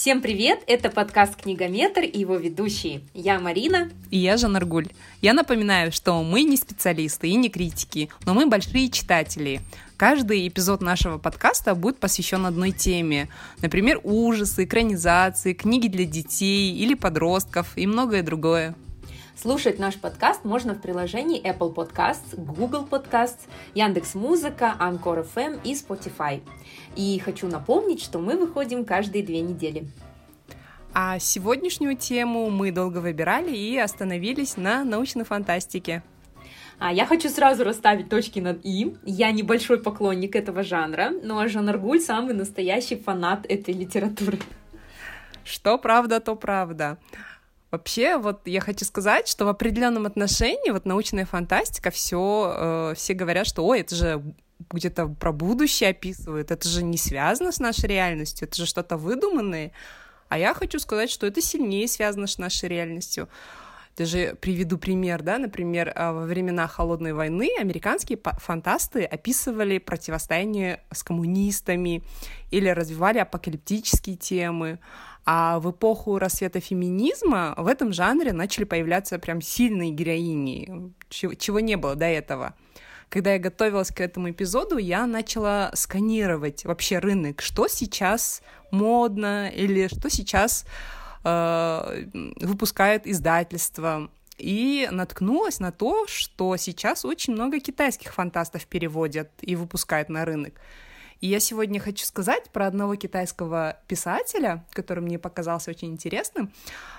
Всем привет! Это подкаст «Книгометр» и его ведущие. Я Марина. И я Жанаргуль. Я напоминаю, что мы не специалисты и не критики, но мы большие читатели. Каждый эпизод нашего подкаста будет посвящен одной теме. Например, ужасы, экранизации, книги для детей или подростков и многое другое. Слушать наш подкаст можно в приложении Apple Podcasts, Google Podcasts, Яндекс Музыка, Anchor FM и Spotify. И хочу напомнить, что мы выходим каждые две недели. А сегодняшнюю тему мы долго выбирали и остановились на научной фантастике. А я хочу сразу расставить точки над «и». Я небольшой поклонник этого жанра, но Жан Аргуль самый настоящий фанат этой литературы. Что правда, то правда. Вообще, вот я хочу сказать, что в определенном отношении вот научная фантастика, все, э, все говорят, что, ой, это же где-то про будущее описывают, это же не связано с нашей реальностью, это же что-то выдуманное. А я хочу сказать, что это сильнее связано с нашей реальностью. Даже приведу пример, да, например, э, во времена Холодной войны американские фантасты описывали противостояние с коммунистами или развивали апокалиптические темы. А в эпоху рассвета феминизма в этом жанре начали появляться прям сильные героини, чего не было до этого. Когда я готовилась к этому эпизоду, я начала сканировать вообще рынок, что сейчас модно или что сейчас э, выпускает издательство. И наткнулась на то, что сейчас очень много китайских фантастов переводят и выпускают на рынок. И я сегодня хочу сказать про одного китайского писателя, который мне показался очень интересным.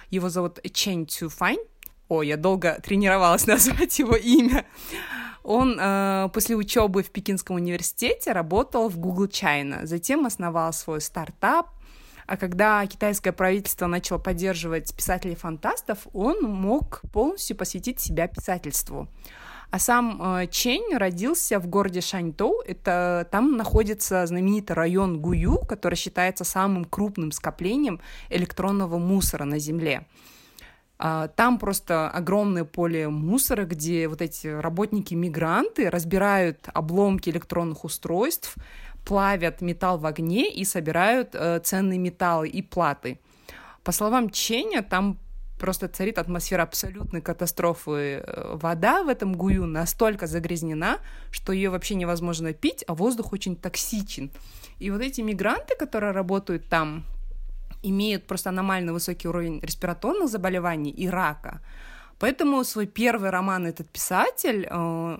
Его зовут Чэнь Цюфань. О, я долго тренировалась назвать его имя. Он э, после учебы в Пекинском университете работал в Google China, затем основал свой стартап, а когда китайское правительство начало поддерживать писателей-фантастов, он мог полностью посвятить себя писательству. А сам э, Чень родился в городе Шаньтоу. Это там находится знаменитый район Гую, который считается самым крупным скоплением электронного мусора на Земле. А, там просто огромное поле мусора, где вот эти работники-мигранты разбирают обломки электронных устройств, плавят металл в огне и собирают э, ценные металлы и платы. По словам Ченя, там просто царит атмосфера абсолютной катастрофы. Э, вода в этом гую настолько загрязнена, что ее вообще невозможно пить, а воздух очень токсичен. И вот эти мигранты, которые работают там, имеют просто аномально высокий уровень респираторных заболеваний и рака. Поэтому свой первый роман этот писатель э,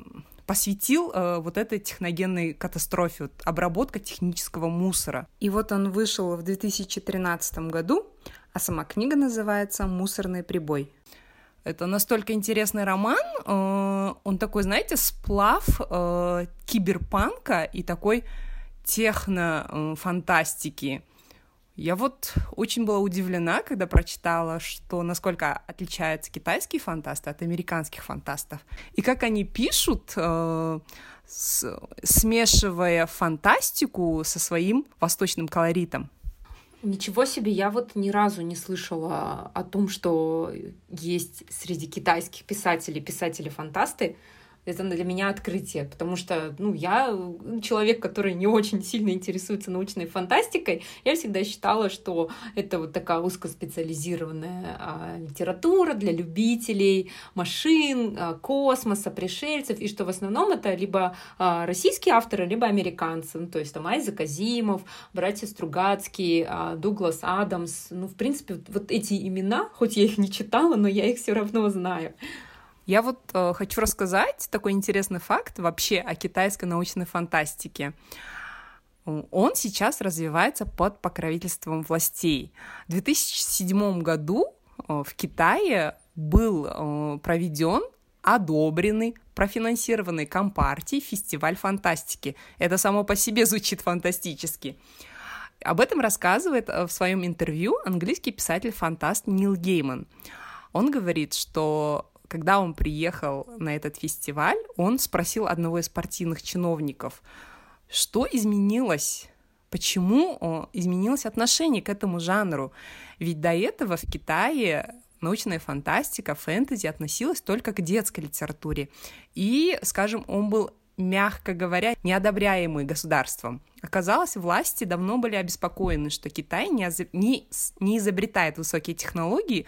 посвятил э, вот этой техногенной катастрофе, вот, обработка технического мусора. И вот он вышел в 2013 году, а сама книга называется «Мусорный прибой». Это настолько интересный роман, э, он такой, знаете, сплав э, киберпанка и такой техно-фантастики. Я вот очень была удивлена, когда прочитала, что насколько отличаются китайские фантасты от американских фантастов. И как они пишут, э, смешивая фантастику со своим восточным колоритом. Ничего себе, я вот ни разу не слышала о том, что есть среди китайских писателей писатели-фантасты это для меня открытие, потому что, ну, я человек, который не очень сильно интересуется научной фантастикой, я всегда считала, что это вот такая узкоспециализированная а, литература для любителей машин, а, космоса, пришельцев, и что в основном это либо а, российские авторы, либо американцы, ну, то есть там Айзек Азимов, братья Стругацкие, а, Дуглас Адамс, ну, в принципе, вот эти имена, хоть я их не читала, но я их все равно знаю. Я вот э, хочу рассказать такой интересный факт вообще о китайской научной фантастике. Он сейчас развивается под покровительством властей. В 2007 году э, в Китае был э, проведен одобренный, профинансированный Компартией фестиваль фантастики. Это само по себе звучит фантастически. Об этом рассказывает э, в своем интервью английский писатель-фантаст Нил Гейман. Он говорит, что когда он приехал на этот фестиваль, он спросил одного из партийных чиновников, что изменилось почему изменилось отношение к этому жанру. Ведь до этого в Китае научная фантастика, фэнтези относилась только к детской литературе. И, скажем, он был мягко говоря, неодобряемый государством. Оказалось, власти давно были обеспокоены, что Китай не, не, не изобретает высокие технологии,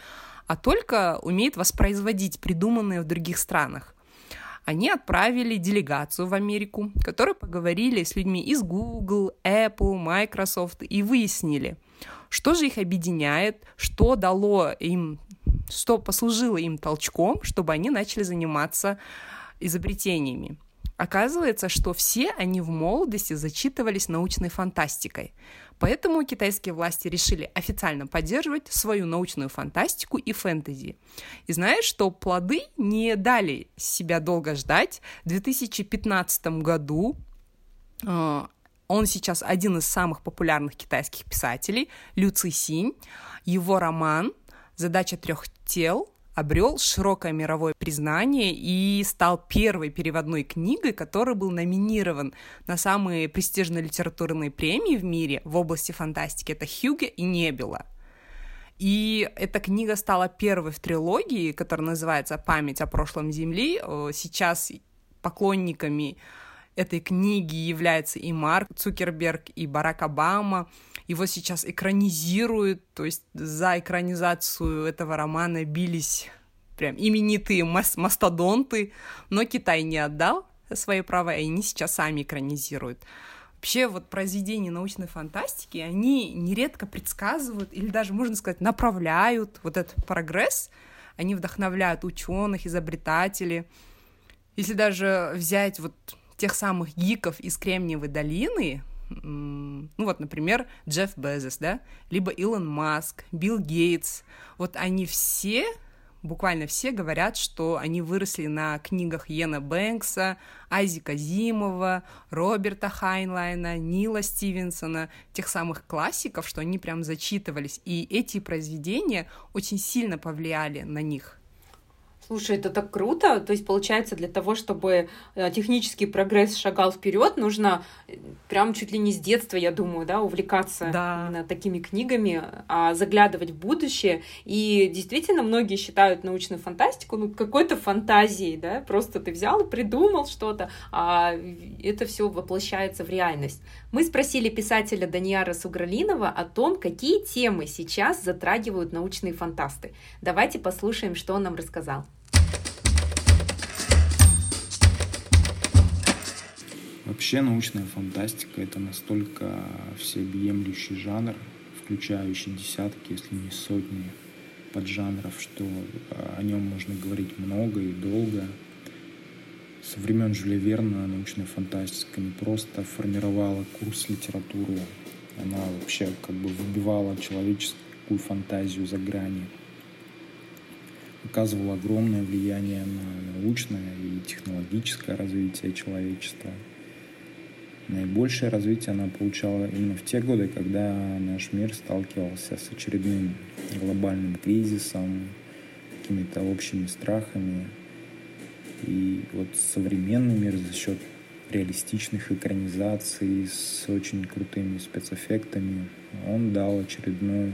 а только умеет воспроизводить придуманные в других странах. Они отправили делегацию в Америку, которые поговорили с людьми из Google, Apple, Microsoft и выяснили, что же их объединяет, что дало им, что послужило им толчком, чтобы они начали заниматься изобретениями. Оказывается, что все они в молодости зачитывались научной фантастикой. Поэтому китайские власти решили официально поддерживать свою научную фантастику и фэнтези. И знаешь, что плоды не дали себя долго ждать. В 2015 году э, он сейчас один из самых популярных китайских писателей, Лю Цисинь. Его роман «Задача трех тел» обрел широкое мировое признание и стал первой переводной книгой, который был номинирован на самые престижные литературные премии в мире в области фантастики. Это Хьюге и Небела. И эта книга стала первой в трилогии, которая называется «Память о прошлом Земли». Э, сейчас поклонниками этой книги являются и Марк Цукерберг, и Барак Обама. Его сейчас экранизируют, то есть за экранизацию этого романа бились прям именитые мас мастодонты, но Китай не отдал свои права, и они сейчас сами экранизируют. Вообще вот произведения научной фантастики, они нередко предсказывают или даже, можно сказать, направляют вот этот прогресс, они вдохновляют ученых, изобретателей. Если даже взять вот тех самых гиков из Кремниевой долины, ну вот, например, Джефф Безос, да, либо Илон Маск, Билл Гейтс, вот они все буквально все говорят, что они выросли на книгах Йена Бэнкса, Айзека Зимова, Роберта Хайнлайна, Нила Стивенсона, тех самых классиков, что они прям зачитывались. И эти произведения очень сильно повлияли на них. Слушай, это так круто. То есть, получается, для того, чтобы э, технический прогресс шагал вперед, нужно э, прям чуть ли не с детства, я думаю, да, увлекаться да. такими книгами, а заглядывать в будущее. И действительно, многие считают научную фантастику ну, какой-то фантазией, да, просто ты взял и придумал что-то, а это все воплощается в реальность. Мы спросили писателя Даниара Сугралинова о том, какие темы сейчас затрагивают научные фантасты. Давайте послушаем, что он нам рассказал. Вообще научная фантастика это настолько всеобъемлющий жанр, включающий десятки, если не сотни поджанров, что о нем можно говорить много и долго. Со времен Жюля Верна научная фантастика не просто формировала курс литературы, она вообще как бы выбивала человеческую фантазию за грани, оказывала огромное влияние на научное и технологическое развитие человечества. Наибольшее развитие она получала именно в те годы, когда наш мир сталкивался с очередным глобальным кризисом, какими-то общими страхами, и вот современный мир за счет реалистичных экранизаций с очень крутыми спецэффектами, он дал очередной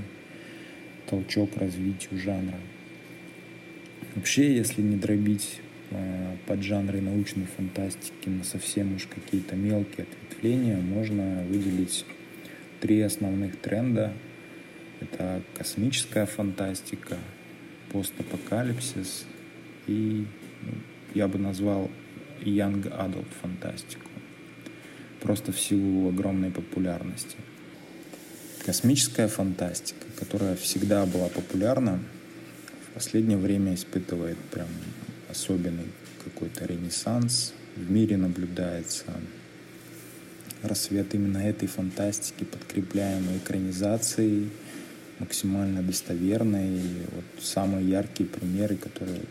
толчок развитию жанра. Вообще, если не дробить э, под жанры научной фантастики на совсем уж какие-то мелкие ответвления, можно выделить три основных тренда. Это космическая фантастика, постапокалипсис и ну, я бы назвал Young Adult фантастику. Просто в силу огромной популярности. Космическая фантастика, которая всегда была популярна, в последнее время испытывает прям особенный какой-то ренессанс. В мире наблюдается рассвет именно этой фантастики, подкрепляемой экранизацией, максимально достоверной. И вот самые яркие примеры, которые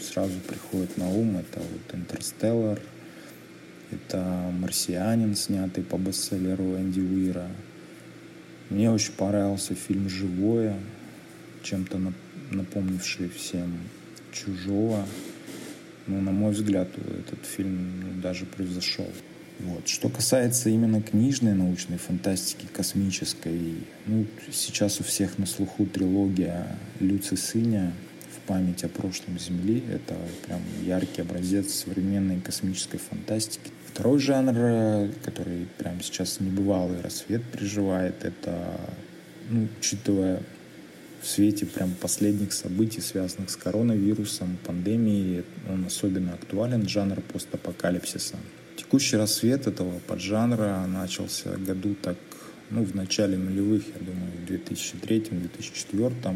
сразу приходит на ум, это вот «Интерстеллар», это «Марсианин», снятый по бестселлеру Энди Уира. Мне очень понравился фильм «Живое», чем-то напомнивший всем «Чужого». Но, на мой взгляд, этот фильм ну, даже превзошел. Вот. Что касается именно книжной научной фантастики, космической, ну, сейчас у всех на слуху трилогия Люци Сыня память о прошлом Земли. Это прям яркий образец современной космической фантастики. Второй жанр, который прямо сейчас небывалый рассвет переживает, это, ну, учитывая в свете прям последних событий, связанных с коронавирусом, пандемией, он особенно актуален, жанр постапокалипсиса. Текущий рассвет этого поджанра начался году так, ну, в начале нулевых, я думаю, в 2003-2004.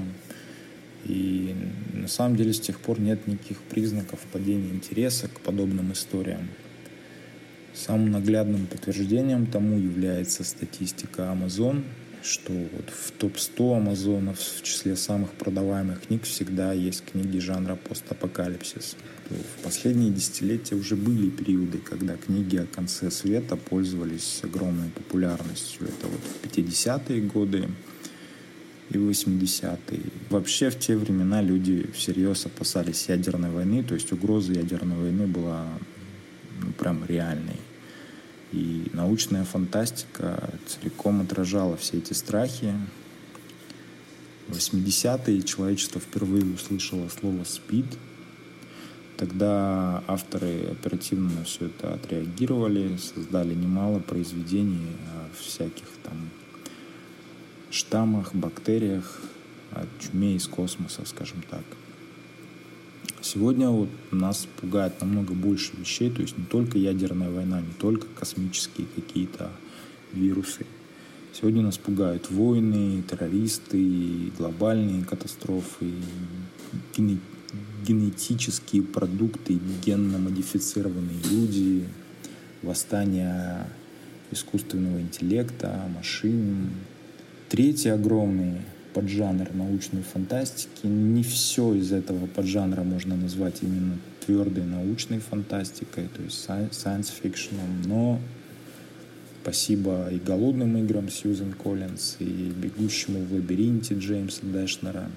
И на самом деле с тех пор нет никаких признаков падения интереса к подобным историям. Самым наглядным подтверждением тому является статистика Amazon, что вот в топ-100 Амазонов в числе самых продаваемых книг всегда есть книги жанра постапокалипсис. В последние десятилетия уже были периоды, когда книги о конце света пользовались огромной популярностью. Это вот в 50-е годы и 80-е. Вообще в те времена люди всерьез опасались ядерной войны, то есть угроза ядерной войны была ну, прям реальной. И научная фантастика целиком отражала все эти страхи. В 80-е человечество впервые услышало слово «спид». Тогда авторы оперативно на все это отреагировали, создали немало произведений о всяких там штаммах, бактериях, о чуме из космоса, скажем так. Сегодня вот нас пугает намного больше вещей, то есть не только ядерная война, не только космические какие-то вирусы. Сегодня нас пугают войны, террористы, глобальные катастрофы, генетические продукты, генно модифицированные люди, восстание искусственного интеллекта, машин. Третий огромный поджанр научной фантастики. Не все из этого поджанра можно назвать именно твердой научной фантастикой, то есть science fiction, но спасибо и «Голодным играм» Сьюзен Коллинз, и «Бегущему в лабиринте» Джеймса Дэшнера,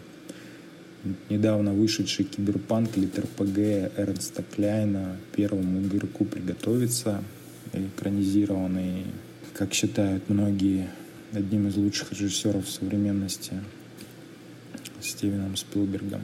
недавно вышедший киберпанк ЛитерПГ Эрнста Кляйна первому игроку приготовиться, экранизированный, как считают многие, одним из лучших режиссеров современности Стивеном Спилбергом.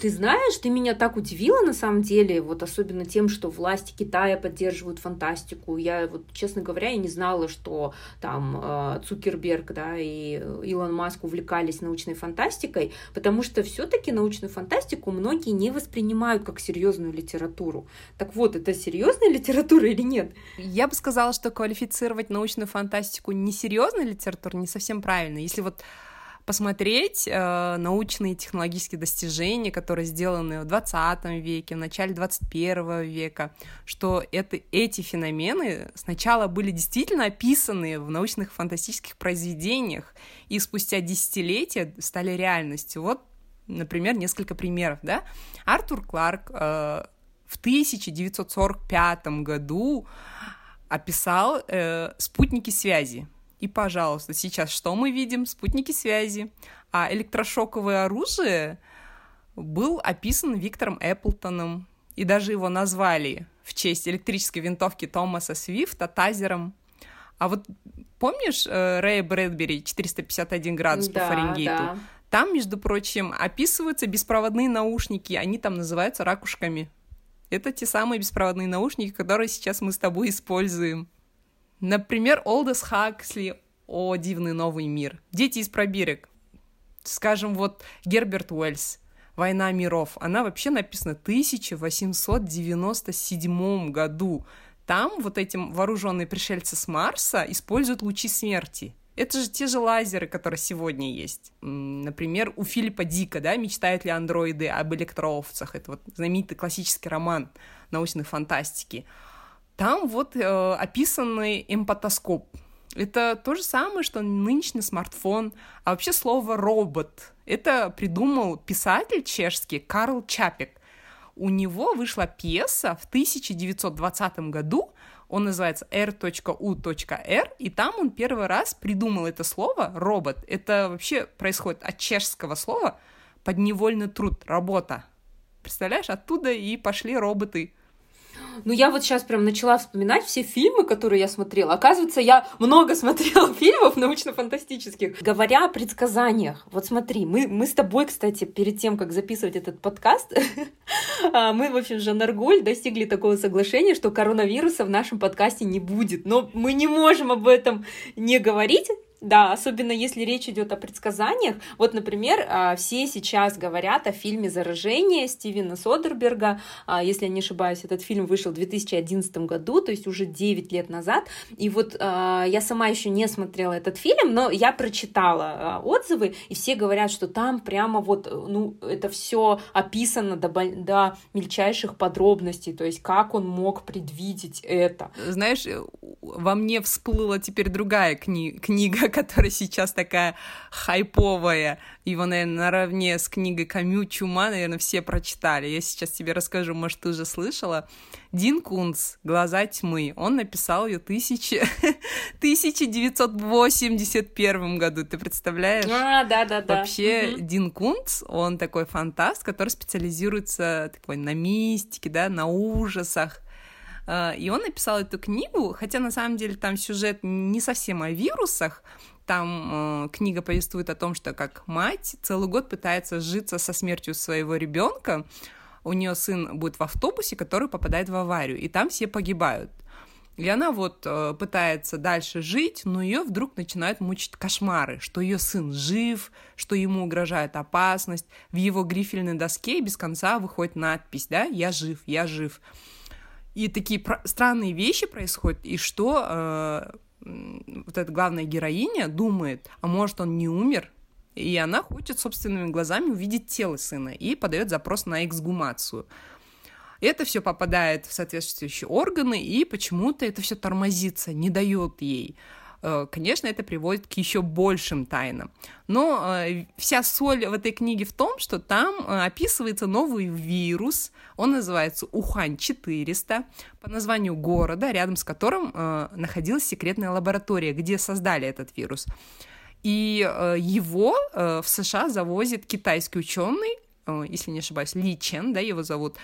Ты знаешь, ты меня так удивила на самом деле, вот особенно тем, что власти Китая поддерживают фантастику. Я вот, честно говоря, я не знала, что там э, Цукерберг, да, и Илон Маск увлекались научной фантастикой, потому что все-таки научную фантастику многие не воспринимают как серьезную литературу. Так вот, это серьезная литература или нет? Я бы сказала, что квалифицировать научную фантастику несерьезной литературой не совсем правильно. Если вот посмотреть э, научные и технологические достижения, которые сделаны в 20 веке, в начале 21 века, что это, эти феномены сначала были действительно описаны в научных фантастических произведениях, и спустя десятилетия стали реальностью. Вот, например, несколько примеров, да. Артур Кларк э, в 1945 году описал э, спутники связи, и, пожалуйста, сейчас что мы видим? Спутники связи. А электрошоковое оружие был описан Виктором Эпплтоном. И даже его назвали в честь электрической винтовки Томаса Свифта тазером. А вот помнишь э, Рэя Брэдбери 451 градус да, по Фаренгейту? Да. Там, между прочим, описываются беспроводные наушники, они там называются ракушками. Это те самые беспроводные наушники, которые сейчас мы с тобой используем. Например, Олдес Хаксли «О дивный новый мир». «Дети из пробирок». Скажем, вот Герберт Уэльс «Война миров». Она вообще написана в 1897 году. Там вот эти вооруженные пришельцы с Марса используют лучи смерти. Это же те же лазеры, которые сегодня есть. Например, у Филиппа Дика, да, «Мечтают ли андроиды об электроовцах?» Это вот знаменитый классический роман научной фантастики. Там вот э, описанный эмпатоскоп. Это то же самое, что нынешний смартфон. А вообще слово «робот» — это придумал писатель чешский Карл Чапик. У него вышла пьеса в 1920 году, он называется r.u.r, и там он первый раз придумал это слово «робот». Это вообще происходит от чешского слова «подневольный труд», «работа». Представляешь, оттуда и пошли роботы. Ну, я вот сейчас прям начала вспоминать все фильмы, которые я смотрела. Оказывается, я много смотрела фильмов научно-фантастических. Говоря о предсказаниях, вот смотри, мы, мы с тобой, кстати, перед тем, как записывать этот подкаст, а, мы, в общем, Жанна Арголь достигли такого соглашения, что коронавируса в нашем подкасте не будет. Но мы не можем об этом не говорить, да, особенно если речь идет о предсказаниях. Вот, например, а, все сейчас говорят о фильме «Заражение» Стивена Содерберга. А, если я не ошибаюсь, этот фильм вышел в 2011 году, то есть уже 9 лет назад. И вот а, я сама еще не смотрела этот фильм, но я прочитала отзывы, и все говорят, что там прямо вот, ну, это все описано до, до мельчайших подробностей, то есть как он мог предвидеть это. Знаешь, во мне всплыла теперь другая кни книга, которая сейчас такая хайповая. Его, наверное, наравне с книгой Камю «Чума», наверное, все прочитали. Я сейчас тебе расскажу, может, ты уже слышала. Дин Кунц «Глаза тьмы». Он написал ее тысячи... 1981 году, ты представляешь? А, да-да-да. Вообще, угу. Дин Кунц, он такой фантаст, который специализируется такой на мистике, да, на ужасах. А, и он написал эту книгу, хотя на самом деле там сюжет не совсем о вирусах, там э, книга повествует о том, что как мать целый год пытается житься со смертью своего ребенка. У нее сын будет в автобусе, который попадает в аварию, и там все погибают. И она вот э, пытается дальше жить, но ее вдруг начинают мучить кошмары, что ее сын жив, что ему угрожает опасность. В его грифельной доске без конца выходит надпись, да, «Я жив, я жив». И такие странные вещи происходят, и что э, вот эта главная героиня думает, а может он не умер, и она хочет собственными глазами увидеть тело сына и подает запрос на эксгумацию. Это все попадает в соответствующие органы, и почему-то это все тормозится, не дает ей конечно, это приводит к еще большим тайнам. Но э, вся соль в этой книге в том, что там э, описывается новый вирус, он называется Ухань-400, по названию города, рядом с которым находилась секретная лаборатория, где создали этот вирус. И его в США завозит китайский ученый, если не ошибаюсь, Ли Чен, да, его зовут,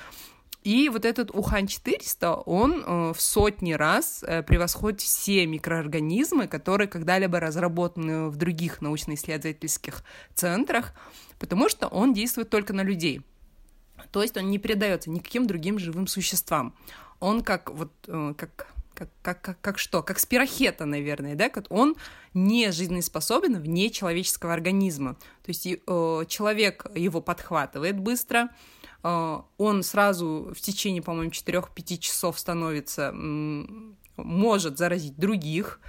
и вот этот Ухань-400, он э, в сотни раз э, превосходит все микроорганизмы, которые когда-либо разработаны в других научно-исследовательских центрах, потому что он действует только на людей. То есть он не передается никаким другим живым существам. Он как вот э, как как, как, как, как что? Как спирохета, наверное, да? Он не жизнеспособен вне человеческого организма. То есть э, человек его подхватывает быстро, он сразу в течение, по-моему, 4-5 часов становится, может заразить других,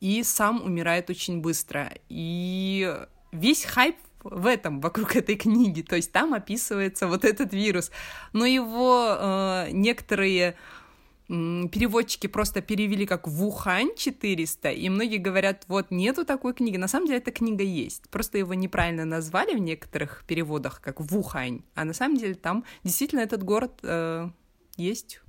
и сам умирает очень быстро. И весь хайп в этом, вокруг этой книги. То есть там описывается вот этот вирус. Но его э, некоторые переводчики просто перевели как «Вухань 400», и многие говорят, вот, нету такой книги. На самом деле эта книга есть, просто его неправильно назвали в некоторых переводах как «Вухань», а на самом деле там действительно этот город э, есть.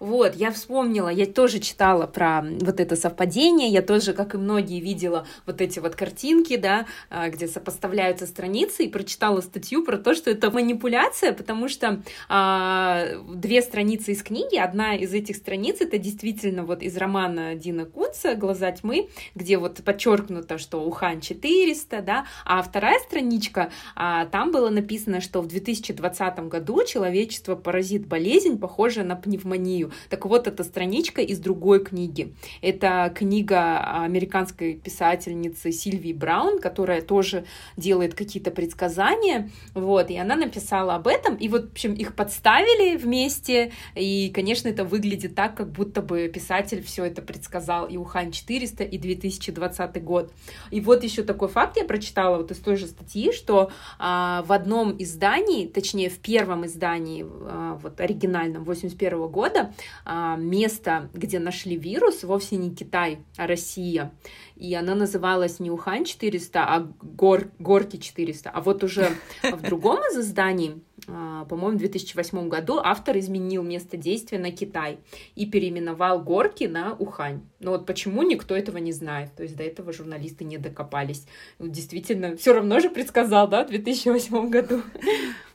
Вот, я вспомнила, я тоже читала про вот это совпадение, я тоже, как и многие, видела вот эти вот картинки, да, а, где сопоставляются страницы, и прочитала статью про то, что это манипуляция, потому что а, две страницы из книги, одна из этих страниц, это действительно вот из романа Дина Кунца «Глаза тьмы», где вот подчеркнуто, что Ухан 400, да, а вторая страничка, а, там было написано, что в 2020 году человечество поразит болезнь, похожая на пневмонию пневмонию. Так вот, это страничка из другой книги. Это книга американской писательницы Сильвии Браун, которая тоже делает какие-то предсказания, вот, и она написала об этом, и вот, в общем, их подставили вместе, и, конечно, это выглядит так, как будто бы писатель все это предсказал и Ухань 400, и 2020 год. И вот еще такой факт я прочитала вот из той же статьи, что а, в одном издании, точнее, в первом издании, а, вот оригинальном 81 года, года а, место, где нашли вирус, вовсе не Китай, а Россия. И она называлась не Ухань 400, а Гор, Горки 400. А вот уже в другом из изданий, а, по-моему, в 2008 году автор изменил место действия на Китай и переименовал Горки на Ухань. Но вот почему никто этого не знает? То есть до этого журналисты не докопались. Действительно, все равно же предсказал, да, в 2008 году.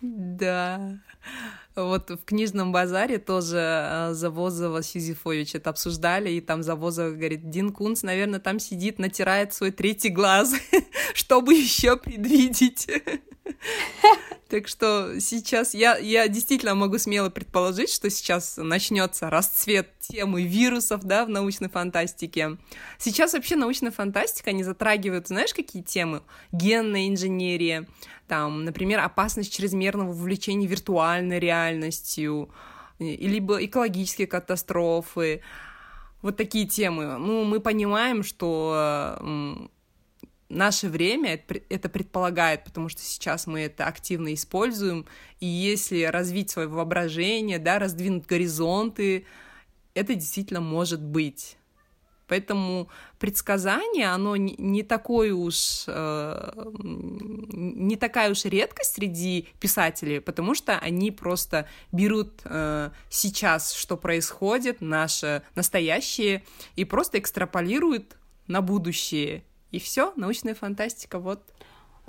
Да. Вот в книжном базаре тоже э, Завозова с Юзефович это обсуждали, и там Завозова говорит, Дин Кунц, наверное, там сидит, натирает свой третий глаз, чтобы еще предвидеть. Так что сейчас я, я действительно могу смело предположить, что сейчас начнется расцвет темы вирусов, да, в научной фантастике. Сейчас вообще научная фантастика, они затрагивают, знаешь, какие темы? Генная инженерия, там, например, опасность чрезмерного вовлечения виртуальной реальностью, либо экологические катастрофы, вот такие темы. Ну, мы понимаем, что наше время это предполагает, потому что сейчас мы это активно используем, и если развить свое воображение, да, раздвинуть горизонты, это действительно может быть. Поэтому предсказание, оно не такой уж, э, не такая уж редкость среди писателей, потому что они просто берут э, сейчас, что происходит, наше настоящее, и просто экстраполируют на будущее. И все, научная фантастика, вот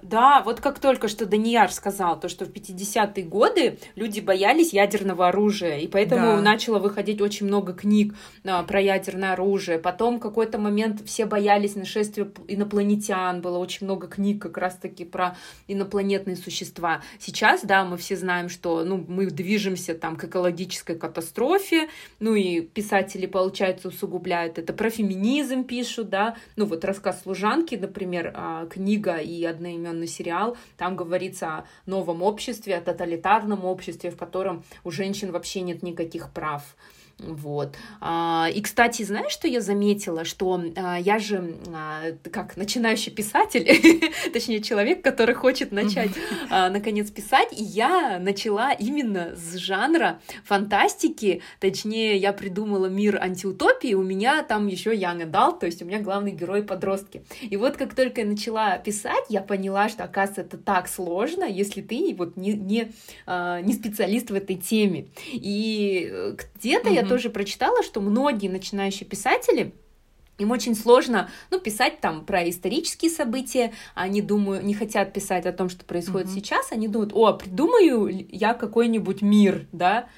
да, вот как только что Данияр сказал, то, что в 50-е годы люди боялись ядерного оружия, и поэтому да. начало выходить очень много книг а, про ядерное оружие. Потом в какой-то момент все боялись нашествия инопланетян, было очень много книг как раз-таки про инопланетные существа. Сейчас, да, мы все знаем, что ну, мы движемся там к экологической катастрофе, ну и писатели, получается, усугубляют это. Про феминизм пишут, да, ну вот рассказ «Служанки», например, а, книга и одноименная одноименный сериал. Там говорится о новом обществе, о тоталитарном обществе, в котором у женщин вообще нет никаких прав. Вот. А, и, кстати, знаешь, что я заметила? Что а, я же, а, как начинающий писатель, точнее, человек, который хочет начать, наконец, писать, и я начала именно с жанра фантастики, точнее, я придумала мир антиутопии, у меня там еще young adult, то есть у меня главный герой подростки. И вот как только я начала писать, я поняла, что, оказывается, это так сложно, если ты вот не, не, не специалист в этой теме. И э, где-то я тоже прочитала, что многие начинающие писатели им очень сложно, ну, писать там про исторические события, они думают, не хотят писать о том, что происходит mm-hmm. сейчас, они думают, о, придумаю я какой-нибудь мир, да,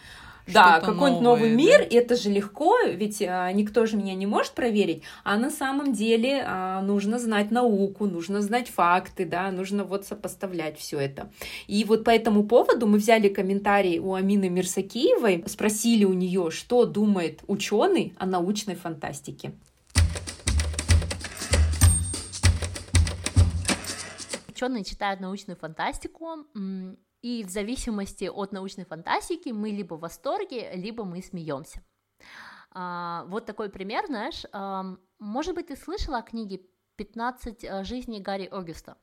да, какой-нибудь новый мир, да? и это же легко, ведь а, никто же меня не может проверить, а на самом деле а, нужно знать науку, нужно знать факты, да, нужно вот сопоставлять все это. И вот по этому поводу мы взяли комментарий у Амины Мирсакиевой, спросили у нее, что думает ученый о научной фантастике. Ученые читают научную фантастику, и в зависимости от научной фантастики мы либо в восторге, либо мы смеемся. А, вот такой пример, знаешь, может быть, ты слышала о книге «15 э, жизней Гарри Огюста»?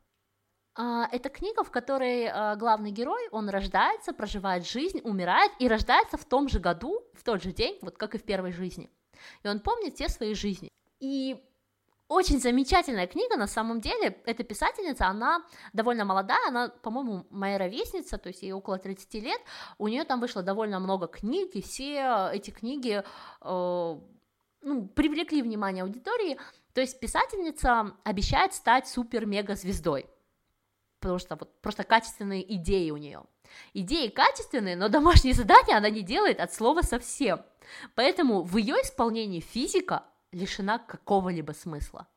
А, это книга, в которой э, главный герой, он рождается, проживает жизнь, умирает и рождается в том же году, в тот же день, вот как и в первой жизни. И он помнит все свои жизни. И очень замечательная книга, на самом деле, эта писательница, она довольно молодая, она, по-моему, моя ровесница, то есть ей около 30 лет, у нее там вышло довольно много книг, и все эти книги, э, ну, привлекли внимание аудитории, то есть писательница обещает стать супер-мега-звездой, потому что вот просто качественные идеи у нее. Идеи качественные, но домашние задания она не делает от слова совсем. Поэтому в ее исполнении физика лишена какого-либо смысла.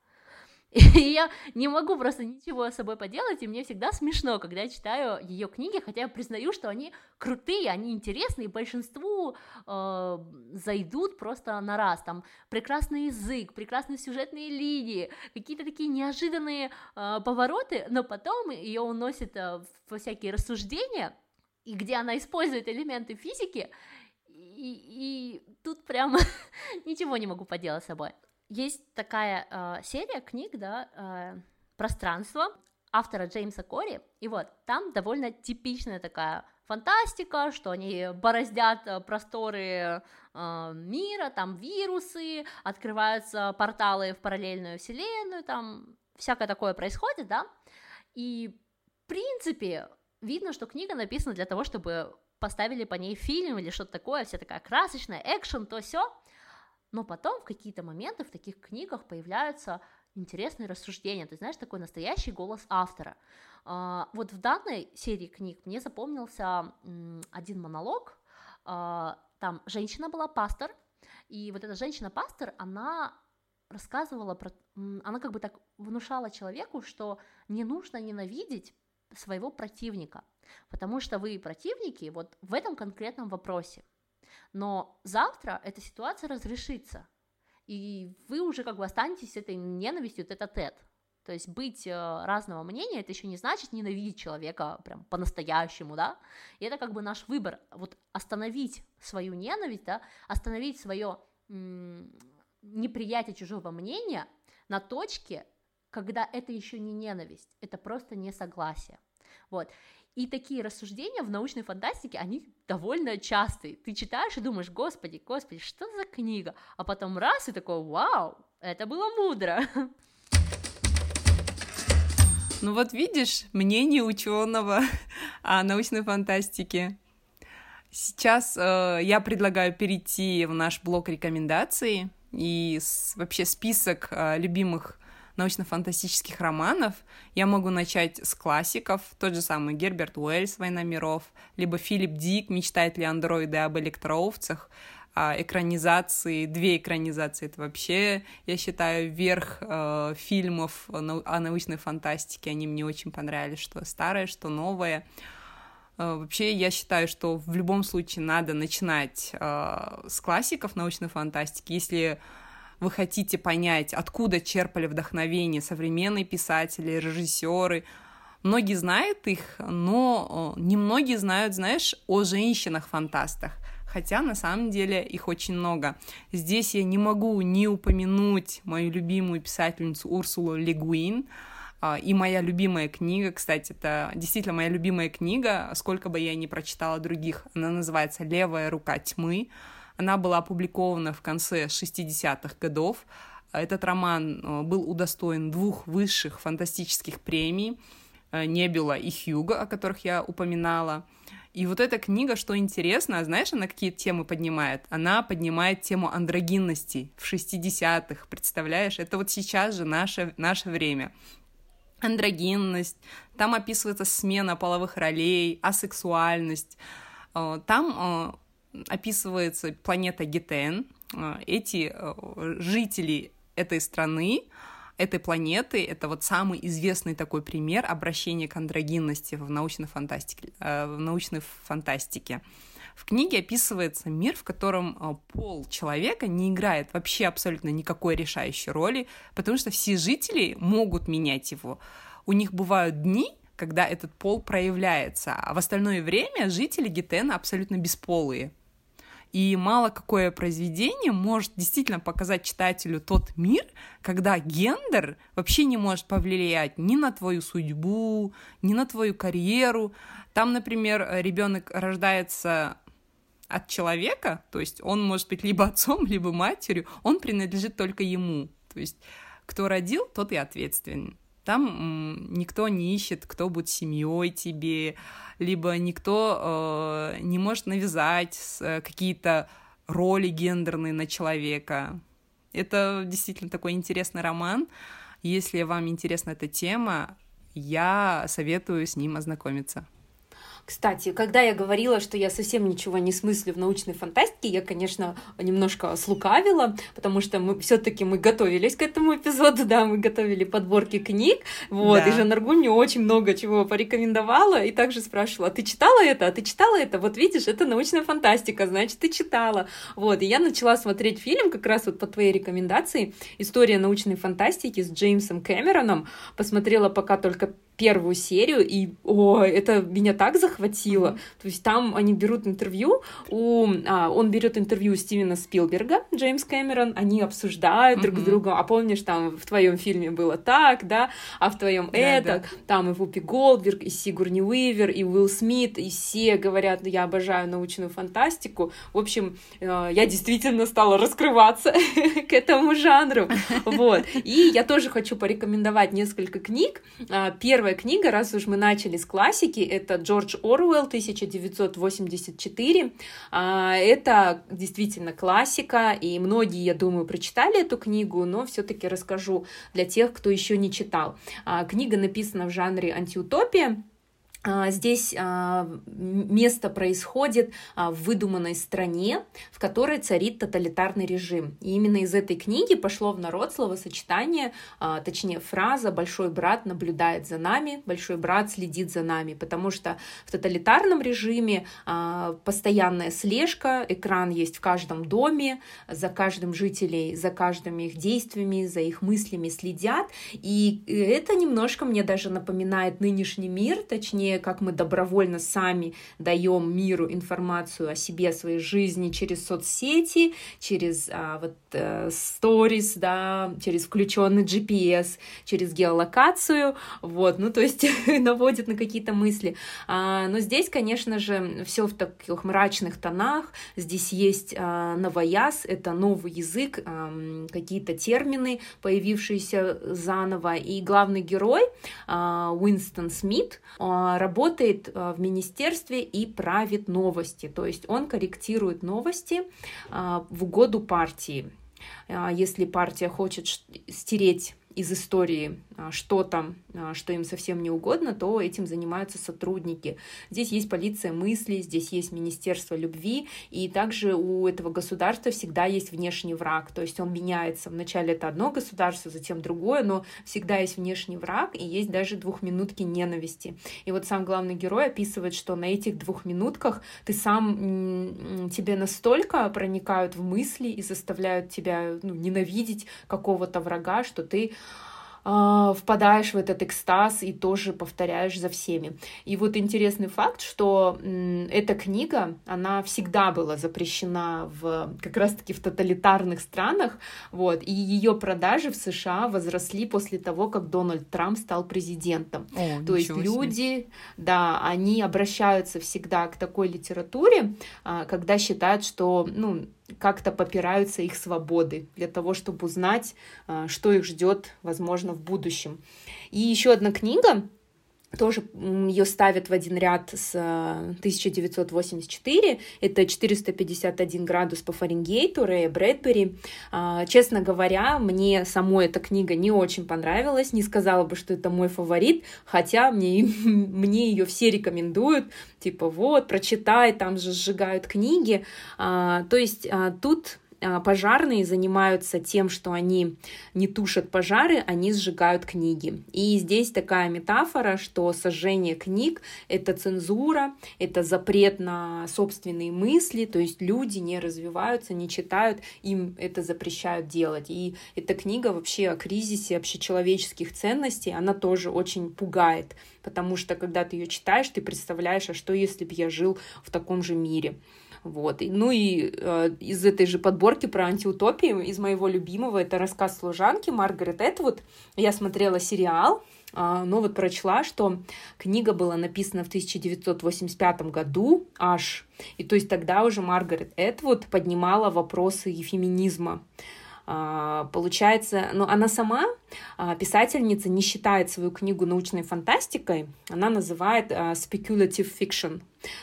И я не могу просто ничего с собой поделать, и мне всегда смешно, когда я читаю ее книги, хотя я признаю, что они крутые, они интересные, большинству э, зайдут просто на раз. Там прекрасный язык, прекрасные сюжетные линии, какие-то такие неожиданные э, повороты, но потом ее уносит э, во всякие рассуждения, и где она использует элементы физики, и, тут прям ничего не могу поделать с собой. Есть такая э, серия книг, да, э, «Пространство» автора Джеймса Кори, и вот там довольно типичная такая фантастика, что они бороздят э, просторы э, мира, там вирусы, открываются порталы в параллельную вселенную, там всякое такое происходит, да, и в принципе видно, что книга написана для того, чтобы поставили по ней фильм или что-то такое, вся такая красочная, экшен, то все. Но потом в какие-то моменты в таких книгах появляются интересные рассуждения, ты знаешь, такой настоящий голос автора. А, вот в данной серии книг мне запомнился один монолог, а, там женщина была пастор, и вот эта женщина-пастор, она рассказывала про... Она как бы так внушала человеку, что не нужно ненавидеть своего противника, потому что вы противники вот в этом конкретном вопросе. Но завтра эта ситуация разрешится, и вы уже как бы останетесь этой ненавистью тет-а-тет. То есть быть э, разного мнения, это еще не значит ненавидеть человека прям по-настоящему, да, и это как бы наш выбор, вот остановить свою ненависть, да, остановить свое неприятие чужого мнения на точке, когда это еще не ненависть, это просто несогласие, вот, и такие рассуждения в научной фантастике, они довольно частые. Ты читаешь и думаешь, господи, господи, что за книга? А потом раз и такой, вау, это было мудро. Ну вот видишь, мнение ученого о научной фантастике. Сейчас э, я предлагаю перейти в наш блок рекомендаций и с, вообще список э, любимых научно-фантастических романов. Я могу начать с классиков, тот же самый Герберт Уэльс «Война миров», либо Филипп Дик «Мечтают ли андроиды об электроовцах», а, экранизации, две экранизации, это вообще, я считаю, верх э, фильмов о научной фантастике, они мне очень понравились, что старое, что новое. Э, вообще, я считаю, что в любом случае надо начинать э, с классиков научной фантастики, если вы хотите понять, откуда черпали вдохновение современные писатели, режиссеры. Многие знают их, но э, немногие знают, знаешь, о женщинах-фантастах. Хотя на самом деле их очень много. Здесь я не могу не упомянуть мою любимую писательницу Урсулу Легуин, а, и моя любимая книга, кстати, это действительно моя любимая книга, сколько бы я ни прочитала других, она называется «Левая рука тьмы». Она была опубликована в конце 60-х годов. Этот роман э, был удостоен двух высших фантастических премий э, Небюла и Хьюга, о которых я упоминала. И вот эта книга, что интересно, знаешь, она какие темы поднимает? Она поднимает тему андрогинности в 60-х, представляешь? Это вот сейчас же наше, наше время. Андрогинность, там описывается смена половых ролей, асексуальность. Э, там описывается планета Гетен. А, эти э, жители этой страны, этой планеты, это вот самый известный такой пример обращения к андрогинности в научной фантастике. Э, в научной фантастике. В книге описывается мир, в котором э, пол человека не играет вообще абсолютно никакой решающей роли, потому что все жители могут менять его. У них бывают дни, когда этот пол проявляется, а в остальное время жители Гетена абсолютно бесполые. И мало какое произведение может действительно показать читателю тот мир, когда гендер вообще не может повлиять ни на твою судьбу, ни на твою карьеру. Там, например, ребенок рождается от человека, то есть он может быть либо отцом, либо матерью, он принадлежит только ему. То есть кто родил, тот и ответственен. Там никто не ищет, кто будет семьей тебе, либо никто э, не может навязать э, какие-то роли гендерные на человека. Это действительно такой интересный роман. Если вам интересна эта тема, я советую с ним ознакомиться. Кстати, когда я говорила, что я совсем ничего не смыслю в научной фантастике, я, конечно, немножко слукавила, потому что мы все-таки мы готовились к этому эпизоду, да, мы готовили подборки книг, вот, да. и Жанна Аргун мне очень много чего порекомендовала, и также спрашивала, а ты читала это, а ты читала это? Вот видишь, это научная фантастика, значит, ты читала. Вот, и я начала смотреть фильм как раз вот по твоей рекомендации «История научной фантастики» с Джеймсом Кэмероном, посмотрела пока только первую серию, и о, это меня так захватило. Mm-hmm. То есть там они берут интервью, у, а, он берет интервью у Стивена Спилберга, Джеймс Кэмерон, они обсуждают mm-hmm. друг с другом. А помнишь, там в твоем фильме было так, да, а в твоем да, это, да. там и Вупи Голдберг, и Сигурни Уивер, и Уилл Смит, и все говорят, я обожаю научную фантастику. В общем, э, я действительно стала раскрываться к этому жанру. Вот. И я тоже хочу порекомендовать несколько книг. А, первая книга, раз уж мы начали с классики, это Джордж Оруэлл, 1984. А, это действительно классика, и многие, я думаю, прочитали эту книгу, но все-таки расскажу для тех, кто еще не читал. А, книга написана в жанре антиутопия, здесь а, место происходит а, в выдуманной стране, в которой царит тоталитарный режим. И именно из этой книги пошло в народ словосочетание, точнее фраза «большой брат наблюдает за нами», «большой брат следит за нами», потому что в тоталитарном режиме постоянная слежка, экран есть в каждом доме, за каждым жителей, за каждыми их действиями, за их мыслями следят. И это немножко мне даже напоминает нынешний мир, точнее как мы добровольно сами даем миру информацию о себе, о своей жизни через соцсети, через а, вот э, stories, да, через включенный GPS, через геолокацию, вот, ну то есть наводит на какие-то мысли. А, но здесь, конечно же, все в таких мрачных тонах. Здесь есть а, новояз, это новый язык, а, какие-то термины, появившиеся заново. И главный герой а, Уинстон Смит а, работает э, в министерстве и правит новости, то есть он корректирует новости э, в угоду партии. Если партия хочет стереть из истории а, что-то, а, что им совсем не угодно, то этим занимаются сотрудники. Здесь есть полиция мысли, здесь есть Министерство любви, и также у этого государства всегда есть внешний враг, то есть он меняется. Вначале это одно государство, затем другое, но всегда есть внешний враг, и есть даже двухминутки ненависти. И вот сам главный герой описывает, что на этих двух минутках ты сам, тебе настолько проникают в мысли и заставляют тебя ну, ненавидеть какого-то врага, что ты а, впадаешь в этот экстаз и тоже повторяешь за всеми. И вот интересный факт, что эта книга, она всегда была запрещена в как раз-таки в тоталитарных странах, вот, и ее продажи в США возросли после того, как Дональд Трамп стал президентом. О, То есть люди, да, они обращаются всегда к такой литературе, а, когда считают, что, ну, как-то попираются их свободы для того, чтобы узнать, а, что их ждет, возможно, в будущем. И еще одна книга, тоже ее ставят в один ряд с 1984. Э, Это 451 градус по Фаренгейту Рэя Брэдбери. А, честно говоря, мне самой эта книга не очень понравилась. Не сказала бы, что это мой фаворит, хотя мне, мне ее все рекомендуют. Типа, вот, прочитай, там же сжигают книги. А, то есть а, тут пожарные занимаются тем, что они не тушат пожары, они сжигают книги. И здесь такая метафора, что сожжение книг — это цензура, это запрет на собственные мысли, то есть люди не развиваются, не читают, им это запрещают делать. И эта книга вообще о кризисе общечеловеческих ценностей, она тоже очень пугает, потому что когда ты ее читаешь, ты представляешь, а что если бы я жил в таком же мире. Вот. Ну и э, из этой же подборки про антиутопию, из моего любимого, это рассказ служанки Маргарет Этвуд. Я смотрела сериал, э, но вот прочла, что книга была написана в 1985 году аж. И то есть тогда уже Маргарет Этвуд поднимала вопросы и феминизма. А, получается, но она сама, писательница, не считает свою книгу научной фантастикой, она называет а, speculative fiction.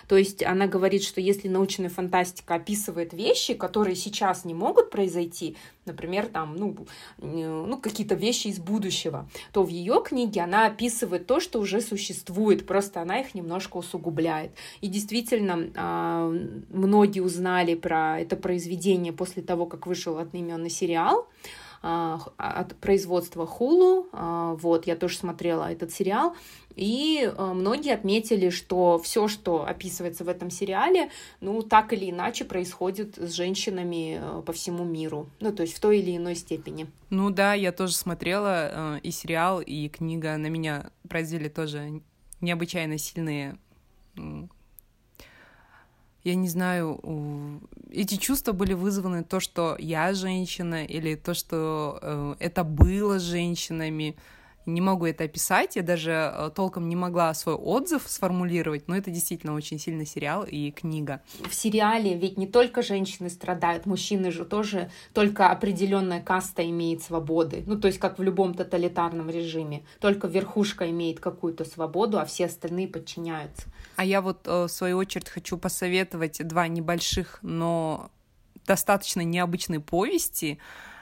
То есть она говорит, что если научная фантастика описывает вещи, которые сейчас не могут произойти, например, там, ну, ну какие-то вещи из будущего, то в ее книге она описывает то, что уже существует, просто она их немножко усугубляет. И действительно, многие узнали про это произведение после того, как вышел одноименный сериал, а, от производства Hulu. А, вот, я тоже смотрела этот сериал. И а, многие отметили, что все, что описывается в этом сериале, ну, так или иначе происходит с женщинами по всему миру. Ну, то есть в той или иной степени. Ну да, я тоже смотрела и сериал, и книга на меня произвели тоже необычайно сильные я не знаю, эти чувства были вызваны то, что я женщина, или то, что э, это было женщинами. не могу это описать, я даже э, толком не могла свой отзыв сформулировать, но это действительно очень сильный сериал и книга. В сериале ведь не только женщины страдают, мужчины же тоже, только определенная каста имеет свободы. Ну, то есть как в любом тоталитарном режиме. Только верхушка имеет какую-то свободу, а все остальные подчиняются. А я вот, э, в свою очередь, хочу посоветовать два небольших, но достаточно необычные повести,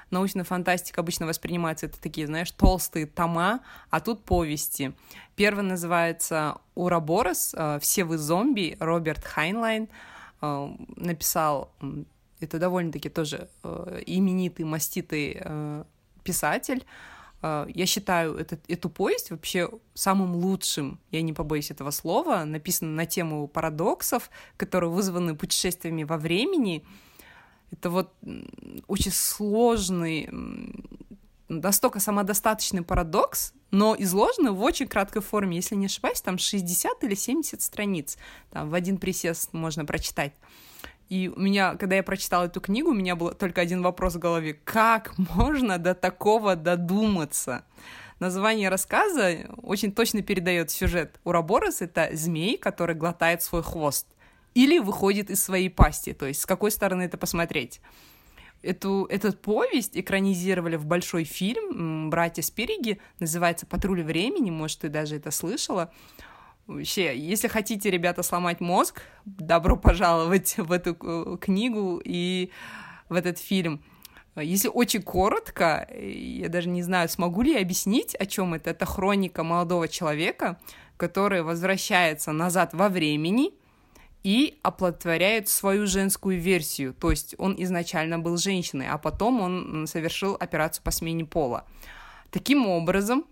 научная фантастика обычно воспринимается это такие, знаешь, толстые тома, а тут повести. Первый называется «Уроборос. Э, Все вы зомби». Роберт Хайнлайн э, написал, это довольно-таки тоже именитый, маститый писатель. Я считаю этот, эту повесть вообще самым лучшим, я не побоюсь этого слова, написано на тему парадоксов, которые вызваны путешествиями во времени, это вот очень сложный, настолько самодостаточный парадокс, но изложенный в очень краткой форме. Если не ошибаюсь, там 60 или 70 страниц. Там в один присест можно прочитать. И у меня, когда я прочитала эту книгу, у меня был только один вопрос в голове. Как можно до такого додуматься? Название рассказа очень точно передает сюжет. Ураборос — это змей, который глотает свой хвост или выходит из своей пасти, то есть с какой стороны это посмотреть. Эту, этот повесть экранизировали в большой фильм «Братья Спириги», называется «Патруль времени», может, ты даже это слышала. Вообще, если хотите, ребята, сломать мозг, добро пожаловать в эту э, книгу и в этот фильм. Если очень коротко, я даже не знаю, смогу ли я объяснить, о чем это. Это хроника молодого человека, который возвращается назад во времени и оплодотворяет свою женскую версию. То есть он изначально был женщиной, а потом он совершил операцию по смене пола. Таким образом,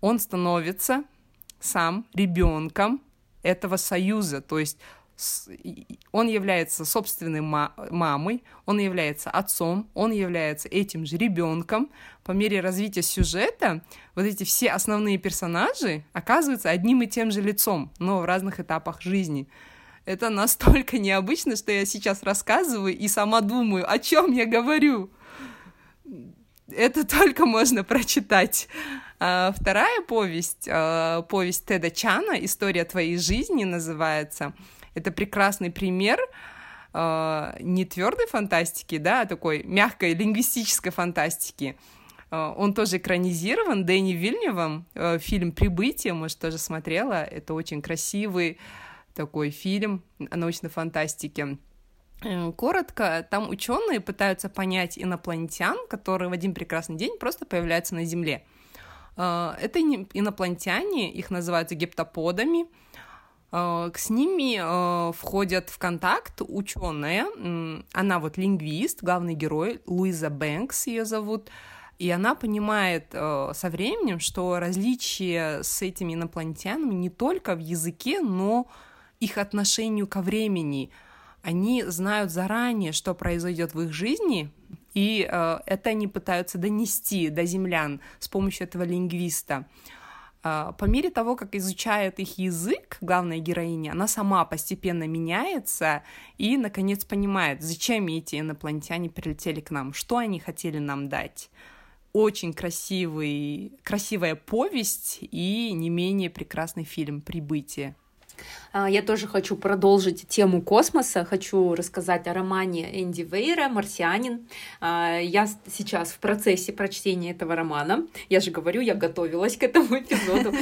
он становится сам ребенком этого союза, то есть он является собственной мамой, он является отцом, он является этим же ребенком. По мере развития сюжета вот эти все основные персонажи оказываются одним и тем же лицом, но в разных этапах жизни. Это настолько необычно, что я сейчас рассказываю и сама думаю, о чем я говорю. Это только можно прочитать. А, вторая повесть, а, повесть Теда Чана «История твоей жизни» называется. Это прекрасный пример а, не твердой фантастики, да, а такой мягкой лингвистической фантастики. Он тоже экранизирован Дэнни Вильневым, фильм «Прибытие», может, тоже смотрела. Это очень красивый такой фильм о научной фантастике. Э, коротко, там ученые пытаются понять инопланетян, которые в один прекрасный день просто появляются на Земле. Э, это инопланетяне, их называют гептоподами. Э, с ними входят в контакт ученая, она вот лингвист, главный герой, Луиза Бэнкс ее зовут, и она понимает со временем, что различие с этими инопланетянами не только в языке, но их отношению ко времени. Они знают заранее, что произойдет в их жизни, и э, это они пытаются донести до землян с помощью этого лингвиста. Э, по мере того, как изучает их язык, главная героиня, она сама постепенно меняется и, наконец, понимает, зачем эти инопланетяне прилетели к нам, что они хотели нам дать очень красивый, красивая повесть и не менее прекрасный фильм «Прибытие». А, я тоже хочу продолжить тему космоса, хочу рассказать о романе Энди Вейра «Марсианин». А, я сейчас в процессе прочтения этого романа. Я же говорю, я готовилась к этому эпизоду.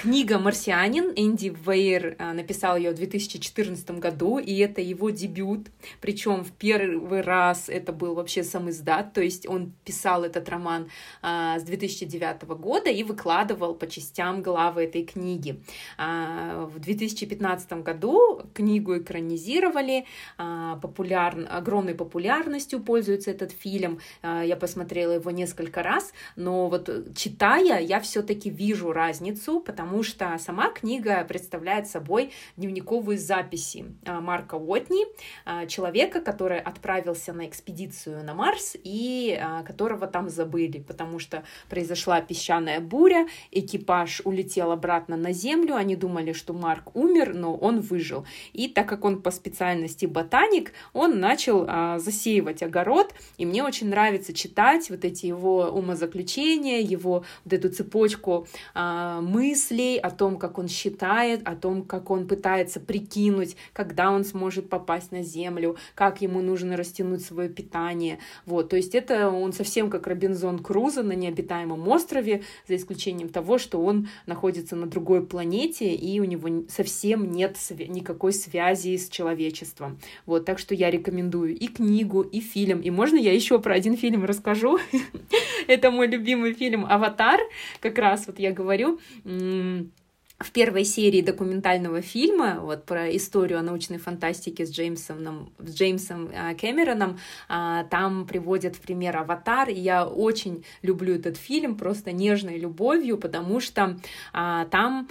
Книга «Марсианин» Энди Вейер а, написал ее в 2014 году, и это его дебют. Причем в первый раз это был вообще сам издат, то есть он писал этот роман а, с 2009 года и выкладывал по частям главы этой книги. А, в 2015 году книгу экранизировали, а, популяр... огромной популярностью пользуется этот фильм. Я посмотрела его несколько раз, но вот читая, я все-таки вижу разницу, потому потому что сама книга представляет собой дневниковые записи а, Марка Уотни, а, человека, который отправился на экспедицию на Марс и а, которого там забыли, потому что произошла песчаная буря, экипаж улетел обратно на Землю, они думали, что Марк умер, но он выжил. И так как он по специальности ботаник, он начал засеивать огород, и мне очень нравится читать вот эти его умозаключения, его вот эту цепочку мыслей о том, как он считает, о том, как он пытается прикинуть, когда он сможет попасть на Землю, как ему нужно растянуть свое питание. Вот, то есть это он совсем как Робинзон Крузо на необитаемом острове, за исключением того, что он находится на другой планете, и у него совсем нет никакой связи с человечеством. Вот, так что я рекомендую и книгу, и фильм. И можно я еще про один фильм расскажу? Это мой любимый фильм «Аватар». Как раз вот я говорю, в первой серии документального фильма вот про историю о научной фантастике с Джеймсом, с Джеймсом а, Кэмероном, а, там приводят в пример «Аватар», и я очень люблю этот фильм просто нежной любовью, потому что а, там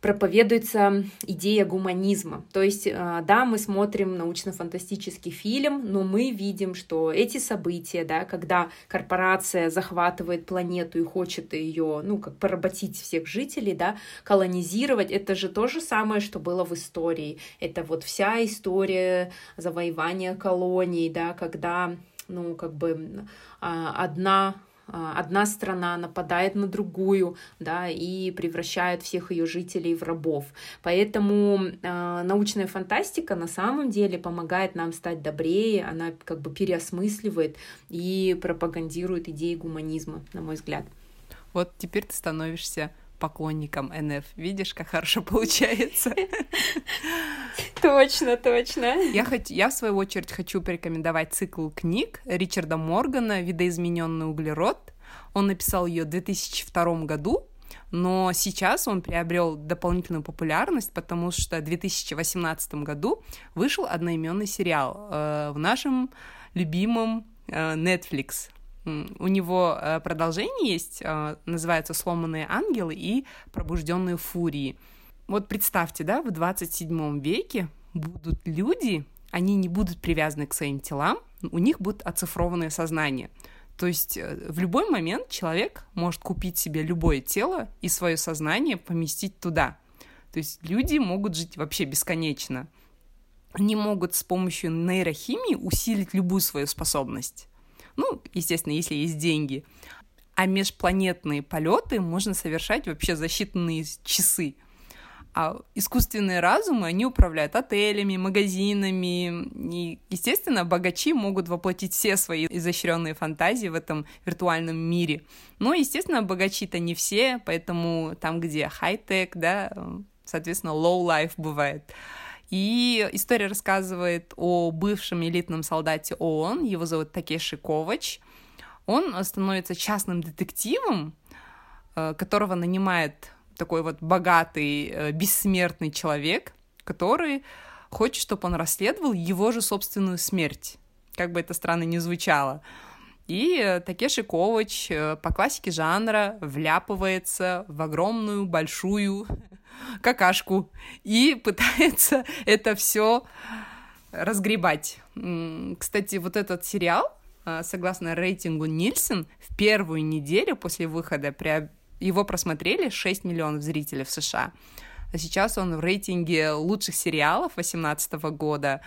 проповедуется идея гуманизма. То есть, э, да, мы смотрим научно-фантастический фильм, но мы видим, что эти события, да, когда корпорация захватывает планету и хочет ее, ну, как поработить всех жителей, да, колонизировать, это же то же самое, что было в истории. Это вот вся история завоевания колоний, да, когда ну, как бы а, одна одна страна нападает на другую, да, и превращает всех ее жителей в рабов. Поэтому э, научная фантастика на самом деле помогает нам стать добрее, она как бы переосмысливает и пропагандирует идеи гуманизма, на мой взгляд. Вот теперь ты становишься поклонником НФ. Видишь, как хорошо получается. Точно, точно. Я, хоть, я, в свою очередь, хочу порекомендовать цикл книг Ричарда Моргана «Видоизмененный углерод». Он написал ее в 2002 году, но сейчас он приобрел дополнительную популярность, потому что в 2018 году вышел одноименный сериал э, в нашем любимом э, Netflix. У него э, продолжение есть, э, называется «Сломанные ангелы» и «Пробужденные фурии». Вот представьте, да, в 27 веке будут люди, они не будут привязаны к своим телам, у них будет оцифрованное сознание. То есть э, в любой момент человек может купить себе любое тело и свое сознание поместить туда. То есть люди могут жить вообще бесконечно. Они могут с помощью нейрохимии усилить любую свою способность. Ну, естественно, если есть деньги. А межпланетные полеты можно совершать вообще за считанные часы. А искусственные разумы, они управляют отелями, магазинами. И, естественно, богачи могут воплотить все свои изощренные фантазии в этом виртуальном мире. Но, естественно, богачи-то не все, поэтому там, где хай-тек, да, соответственно, low-life бывает. И история рассказывает о бывшем элитном солдате ООН, его зовут Такеши Ковач. Он становится частным детективом, э, которого нанимает такой вот богатый, э, бессмертный человек, который хочет, чтобы он расследовал его же собственную смерть. Как бы это странно ни звучало. И э, Такеши Ковач по классике жанра вляпывается в огромную, большую какашку и пытается это все разгребать. Кстати, вот этот сериал, а, согласно рейтингу Нильсон, в первую неделю после выхода его просмотрели 6 миллионов зрителей в США. А сейчас он в рейтинге лучших сериалов 2018 года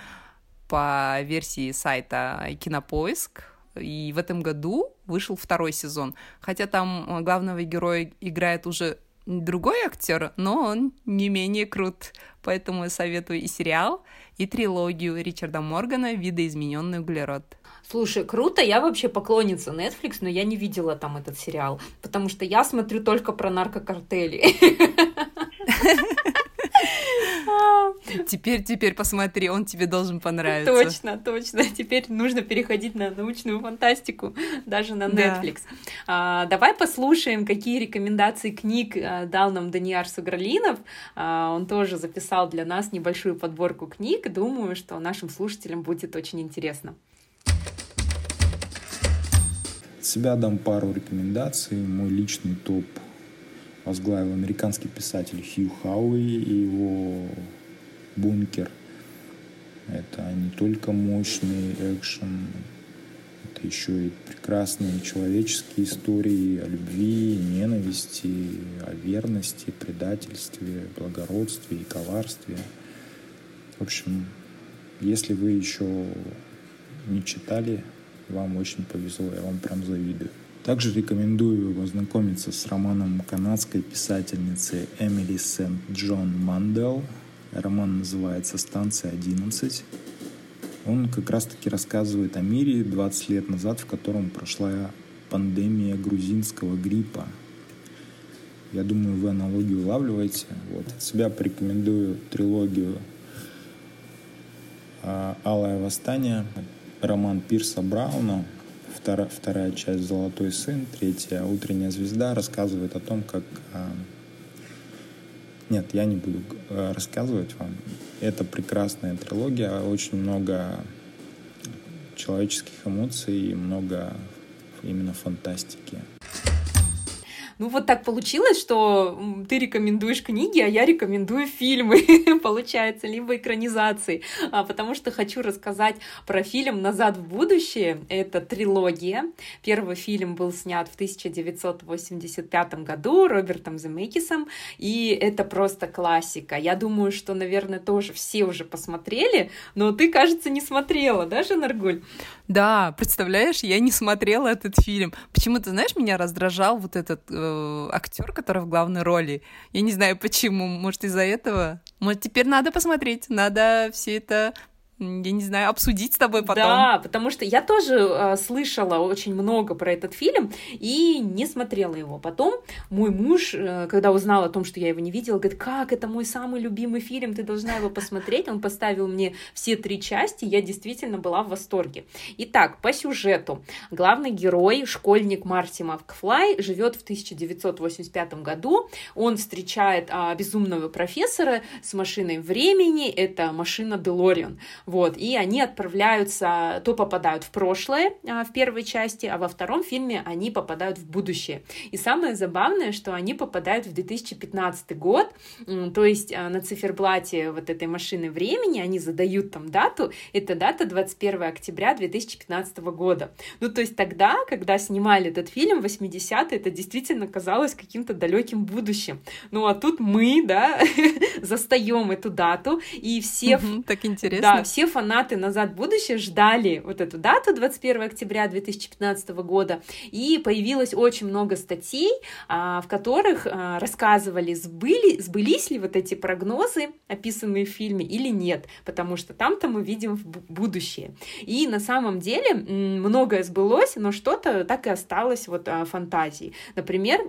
по версии сайта Кинопоиск. И в этом году вышел второй сезон. Хотя там главного героя играет уже другой актер, но он не менее крут. Поэтому я советую и сериал, и трилогию Ричарда Моргана «Видоизмененный углерод». Слушай, круто, я вообще поклонница Netflix, но я не видела там этот сериал, потому что я смотрю только про наркокартели. Теперь, теперь посмотри, он тебе должен понравиться. Точно, точно. Теперь нужно переходить на научную фантастику, даже на Netflix. Да. А, давай послушаем, какие рекомендации книг а, дал нам Даниар Сугралинов. А, он тоже записал для нас небольшую подборку книг. Думаю, что нашим слушателям будет очень интересно. От себя дам пару рекомендаций. Мой личный топ возглавил американский писатель Хью Хауи и его «Бункер». Это не только мощный экшен, это еще и прекрасные человеческие истории о любви, ненависти, о верности, предательстве, благородстве и коварстве. В общем, если вы еще не читали, вам очень повезло, я вам прям завидую. Также рекомендую ознакомиться с романом канадской писательницы Эмили Сент-Джон Мандел. Роман называется «Станция 11». Он как раз-таки рассказывает о мире 20 лет назад, в котором прошла пандемия грузинского гриппа. Я думаю, вы аналогию улавливаете. Вот. От себя порекомендую трилогию а, «Алое восстание», роман Пирса Брауна, вторая, вторая часть «Золотой сын», третья «Утренняя звезда» рассказывает о том, как... А, нет, я не буду а, рассказывать вам. Это прекрасная трилогия, очень много человеческих эмоций и много именно фантастики. Ну вот так получилось, что ты рекомендуешь книги, а я рекомендую фильмы, получается, либо экранизации, а, потому что хочу рассказать про фильм «Назад в будущее». Это трилогия. Первый фильм был снят в 1985 году Робертом Земекисом, и это просто классика. Я думаю, что, наверное, тоже все уже посмотрели, но ты, кажется, не смотрела, да, Жанаргуль? Да, представляешь, я не смотрела этот фильм. Почему-то, знаешь, меня раздражал вот этот э, актер, который в главной роли. Я не знаю почему, может из-за этого. Может теперь надо посмотреть, надо все это я не знаю, обсудить с тобой потом. Да, потому что я тоже э, слышала очень много про этот фильм и не смотрела его. Потом мой муж, э, когда узнал о том, что я его не видела, говорит, как это мой самый любимый фильм, ты должна его посмотреть. Он поставил мне все три части, я действительно была в восторге. Итак, по сюжету. Главный герой, школьник Марти Макфлай, живет в 1985 году. Он встречает а, безумного профессора с машиной времени. Это машина Делориан. Вот, и они отправляются, то попадают в прошлое а, в первой части, а во втором фильме они попадают в будущее. И самое забавное, что они попадают в 2015 год, то есть а, на циферблате вот этой машины времени они задают там дату, это дата 21 октября 2015 года. Ну, то есть тогда, когда снимали этот фильм, 80-е, это действительно казалось каким-то далеким будущим. Ну, а тут мы, да, застаем эту дату, и все... так интересно. Да, все фанаты «Назад в будущее» ждали вот эту дату 21 октября 2015 года, и появилось очень много статей, а, в которых а, рассказывали, сбыли, сбылись ли вот эти прогнозы, описанные в фильме, или нет, потому что там-то мы видим будущее. И на самом деле многое сбылось, но что-то так и осталось вот а, фантазией. Например,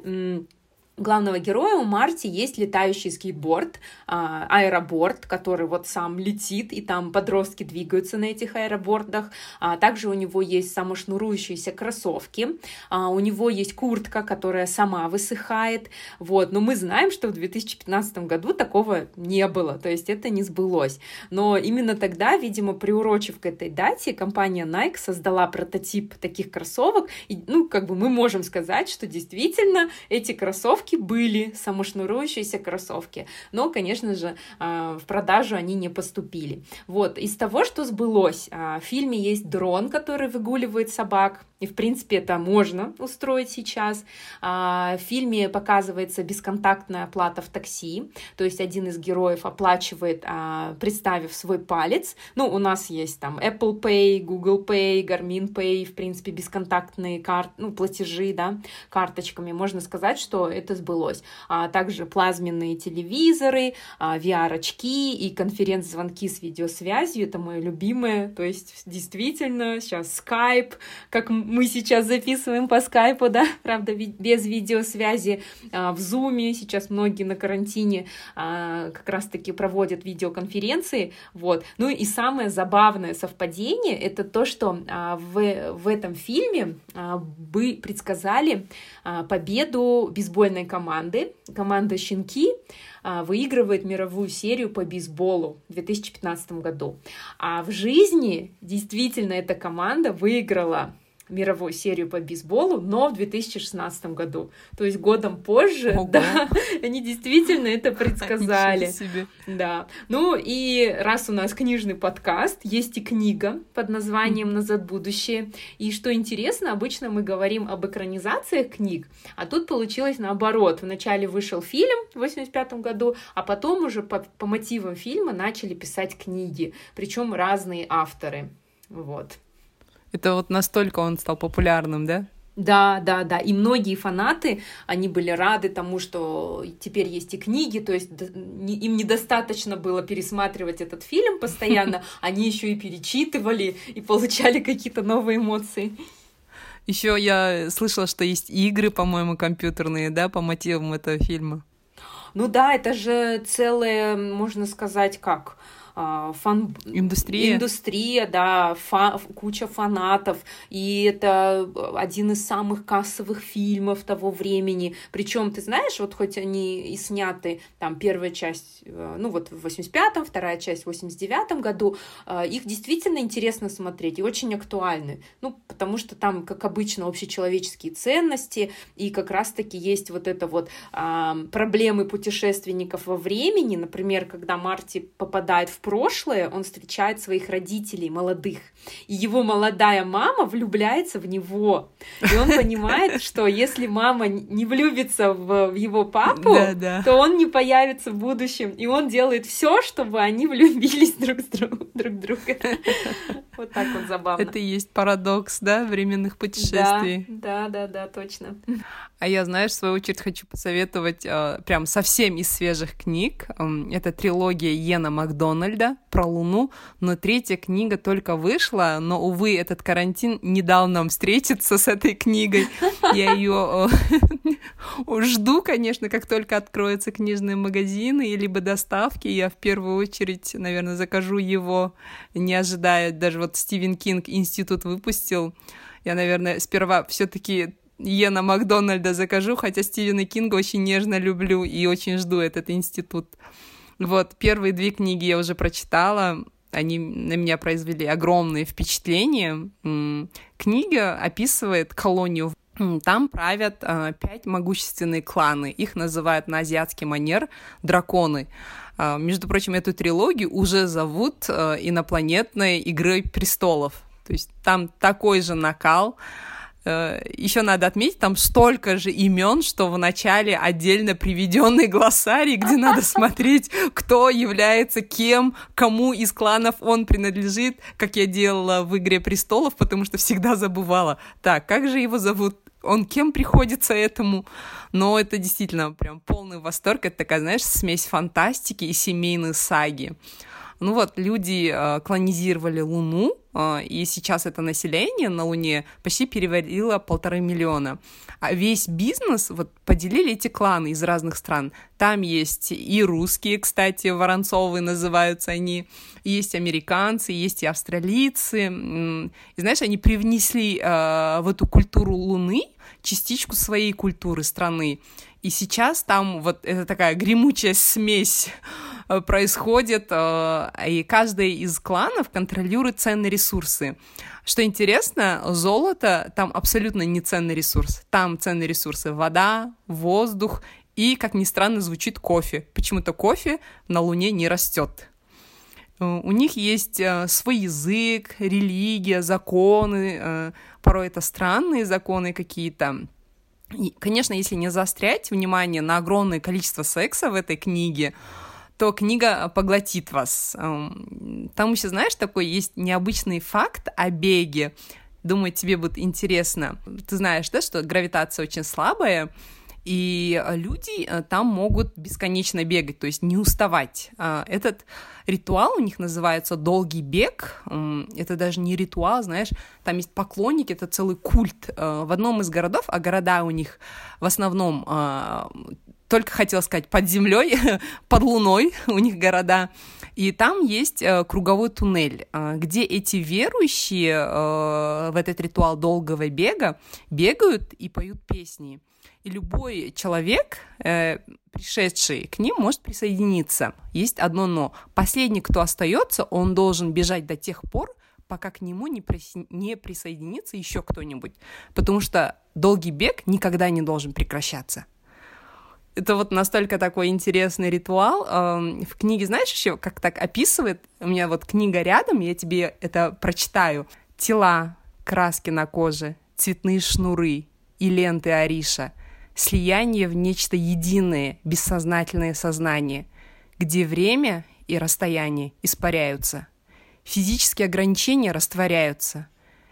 главного героя у Марти есть летающий скейтборд, а, аэроборд, который вот сам летит, и там подростки двигаются на этих аэробордах. А, также у него есть самошнурующиеся кроссовки, а, у него есть куртка, которая сама высыхает. Вот. Но мы знаем, что в 2015 году такого не было, то есть это не сбылось. Но именно тогда, видимо, приурочив к этой дате, компания Nike создала прототип таких кроссовок. И, ну, как бы мы можем сказать, что действительно эти кроссовки кроссовки были, самошнурующиеся кроссовки, но, конечно же, а, в продажу они не поступили. Вот, из того, что сбылось, а, в фильме есть дрон, который выгуливает собак, и, в принципе, это можно устроить сейчас. А, в фильме показывается бесконтактная оплата в такси, то есть один из героев оплачивает, представив свой палец. Ну, у нас есть там Apple Pay, Google Pay, Garmin Pay, в принципе, бесконтактные карт, ну, платежи, да, карточками. Можно сказать, что это сбылось. А также плазменные телевизоры, а, VR-очки и конференц-звонки с видеосвязью. Это мое любимое. То есть, действительно, сейчас Skype, как мы сейчас записываем по скайпу, да, правда, без видеосвязи, а, в Zoom, сейчас многие на карантине а, как раз-таки проводят видеоконференции, вот. Ну и самое забавное совпадение, это то, что а, в, в этом фильме бы предсказали победу бейсбольной команды, команда «Щенки», выигрывает мировую серию по бейсболу в 2015 году. А в жизни действительно эта команда выиграла мировую серию по бейсболу, но в 2016 году. То есть годом позже, Ого. да, они действительно это предсказали. Себе. Да. Ну и раз у нас книжный подкаст, есть и книга под названием «Назад в будущее». И что интересно, обычно мы говорим об экранизациях книг, а тут получилось наоборот. Вначале вышел фильм в 85 году, а потом уже по, по мотивам фильма начали писать книги, причем разные авторы. Вот. Это вот настолько он стал популярным, да? Да, да, да. И многие фанаты, они были рады тому, что теперь есть и книги, то есть им недостаточно было пересматривать этот фильм постоянно, они еще и перечитывали и получали какие-то новые эмоции. Еще я слышала, что есть игры, по-моему, компьютерные, да, по мотивам этого фильма. Ну да, это же целая, можно сказать, как фан... Индустрия. Индустрия, да, фа- куча фанатов, и это один из самых кассовых фильмов того времени. Причем, ты знаешь, вот хоть они и сняты, там, первая часть, э, ну вот в 85-м, вторая часть в 89-м году, э, их действительно интересно смотреть и очень актуальны. Ну, потому что там, как обычно, общечеловеческие ценности, и как раз-таки есть вот это вот а, проблемы путешественников во времени, например, когда Марти попадает в прошлое, он встречает своих родителей молодых, и его молодая мама влюбляется в него, и он понимает, что если мама не влюбится в, его папу, то он не появится в будущем, и он делает все, чтобы они влюбились друг в друга. Вот так вот забавно. Это и есть парадокс, да, временных путешествий. Да, да, да, да, точно. А я, знаешь, в свою очередь хочу посоветовать э, прям совсем из свежих книг. Эм, Это трилогия Йена Макдональда про Луну, но третья книга только вышла, но, увы, этот карантин не дал нам встретиться с этой книгой. Я ее жду, конечно, как только откроются книжные магазины, либо доставки. Я в первую очередь, наверное, закажу его, не ожидая. Даже вот Стивен Кинг институт выпустил. Я, наверное, сперва все-таки Йена Макдональда закажу, хотя Стивена Кинга очень нежно люблю и очень жду этот институт. Вот, первые две книги я уже прочитала, они на меня произвели огромные впечатления. Книга описывает колонию. Там правят а, пять могущественные кланы. Их называют на азиатский манер драконы. А, Между прочим, эту трилогию уже зовут а, инопланетной игрой престолов. То есть там такой же накал. Еще надо отметить, там столько же имен, что в начале отдельно приведенный глоссарий, где надо смотреть, кто является кем, кому из кланов он принадлежит, как я делала в «Игре престолов», потому что всегда забывала. Так, как же его зовут? Он кем приходится этому? Но это действительно прям полный восторг. Это такая, знаешь, смесь фантастики и семейной саги. Ну вот, люди э, колонизировали Луну, э, и сейчас это население на Луне почти перевалило полторы миллиона. А весь бизнес вот поделили эти кланы из разных стран. Там есть и русские, кстати, Воронцовые называются они, есть американцы, есть и австралийцы. И знаешь, они привнесли э, в эту культуру Луны частичку своей культуры страны. И сейчас там вот это такая гремучая смесь э, происходит, э, и каждый из кланов контролирует ценные ресурсы. Что интересно, золото там абсолютно не ценный ресурс. Там ценные ресурсы вода, воздух и, как ни странно, звучит кофе. Почему-то кофе на Луне не растет. Э, У них есть э, свой язык, религия, законы. э, Порой это странные законы какие-то. И, конечно, если не заострять внимание на огромное количество секса в этой книге, то книга поглотит вас. Эм, Там еще, знаешь, такой есть необычный факт о беге. Думаю, тебе будет интересно. Ты знаешь, да, что гравитация очень слабая, и э, люди э, там могут бесконечно бегать, то есть не уставать. А, Этот ритуал у них называется долгий бег. М, Это даже не ритуал, знаешь, там есть поклонники, это целый культ э, в одном из городов, а города у них в основном а, только хотела сказать под землей, под луной у них города. И там есть э, круговой туннель, э, где эти верующие э, в этот ритуал долгого бега бегают и поют песни. И любой человек, пришедший к ним, может присоединиться. Есть одно но. Последний, кто остается, он должен бежать до тех пор, пока к нему не, присо... не присоединится еще кто-нибудь. Потому что долгий бег никогда не должен прекращаться. Это вот настолько такой интересный ритуал. В книге, знаешь, еще как так описывает, у меня вот книга рядом, я тебе это прочитаю. Тела, краски на коже, цветные шнуры и ленты Ариша, слияние в нечто единое, бессознательное сознание, где время и расстояние испаряются. Физические ограничения растворяются.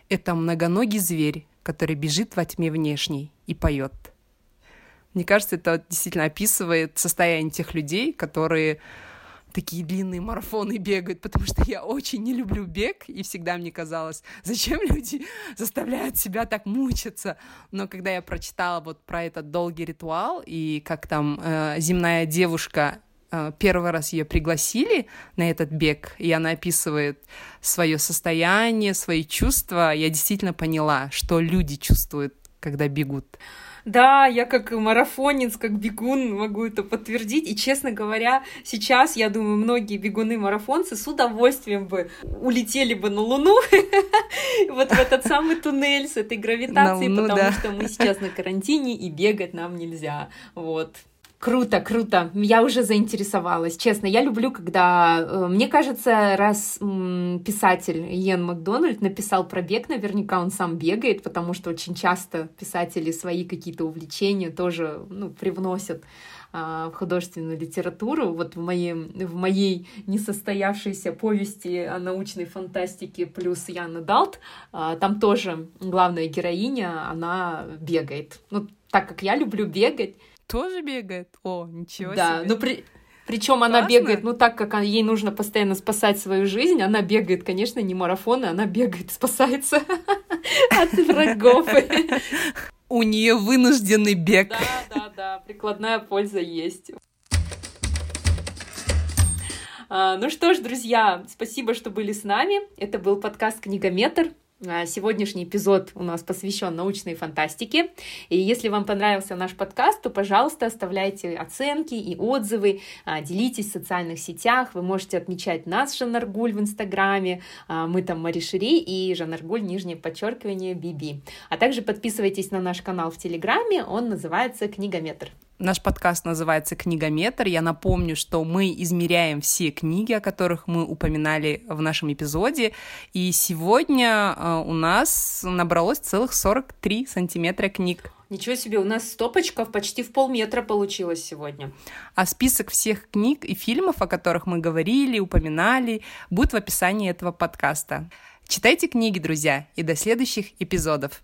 Это многоногий зверь, который бежит во тьме внешней и поет. Мне кажется, это действительно описывает состояние тех людей, которые такие длинные марафоны бегают, потому что я очень не люблю бег, и всегда мне казалось, зачем люди заставляют себя так мучиться. Но когда я прочитала вот про этот долгий ритуал, и как там э, земная девушка э, первый раз ее пригласили на этот бег, и она описывает свое состояние, свои чувства, я действительно поняла, что люди чувствуют, когда бегут. Да, я как марафонец, как бегун могу это подтвердить. И, честно говоря, сейчас, я думаю, многие бегуны-марафонцы с удовольствием бы улетели бы на Луну, вот в этот самый туннель с этой гравитацией, потому что мы сейчас на карантине, и бегать нам нельзя. Вот. Круто, круто. Я уже заинтересовалась. Честно, я люблю, когда... Э, мне кажется, раз писатель Иен Макдональд написал про бег, наверняка он сам бегает, потому что очень часто писатели свои какие-то увлечения тоже ну, привносят а, в художественную литературу. Вот в, моей, в моей несостоявшейся повести о научной фантастике плюс Яна Далт, а, там тоже главная героиня, она бегает. Ну, так как я люблю бегать, тоже бегает? О, ничего да, себе. ну при... Причем она бегает, ну так как ей нужно постоянно спасать свою жизнь, она бегает, конечно, не марафоны, она бегает, спасается от врагов. У нее вынужденный бег. Да, да, да, прикладная польза есть. А, ну что ж, друзья, спасибо, что были с нами. Это был подкаст «Книгометр». А, сегодняшний эпизод у нас посвящен научной фантастике. И если вам понравился наш подкаст, то, пожалуйста, оставляйте оценки и отзывы, а, делитесь в социальных сетях. Вы можете отмечать нас, Жанаргуль, в Инстаграме. А, мы там Маришери и Жанаргуль, нижнее подчеркивание, Биби. А также подписывайтесь на наш канал в Телеграме, он называется «Книгометр». Наш подкаст называется «Книгометр». Я напомню, что мы измеряем все книги, о которых мы упоминали в нашем эпизоде. И сегодня э, у нас набралось целых 43 сантиметра книг. Ничего себе, у нас стопочков почти в полметра получилось сегодня. А список всех книг и фильмов, о которых мы говорили, упоминали, будет в описании этого подкаста. Читайте книги, друзья, и до следующих эпизодов.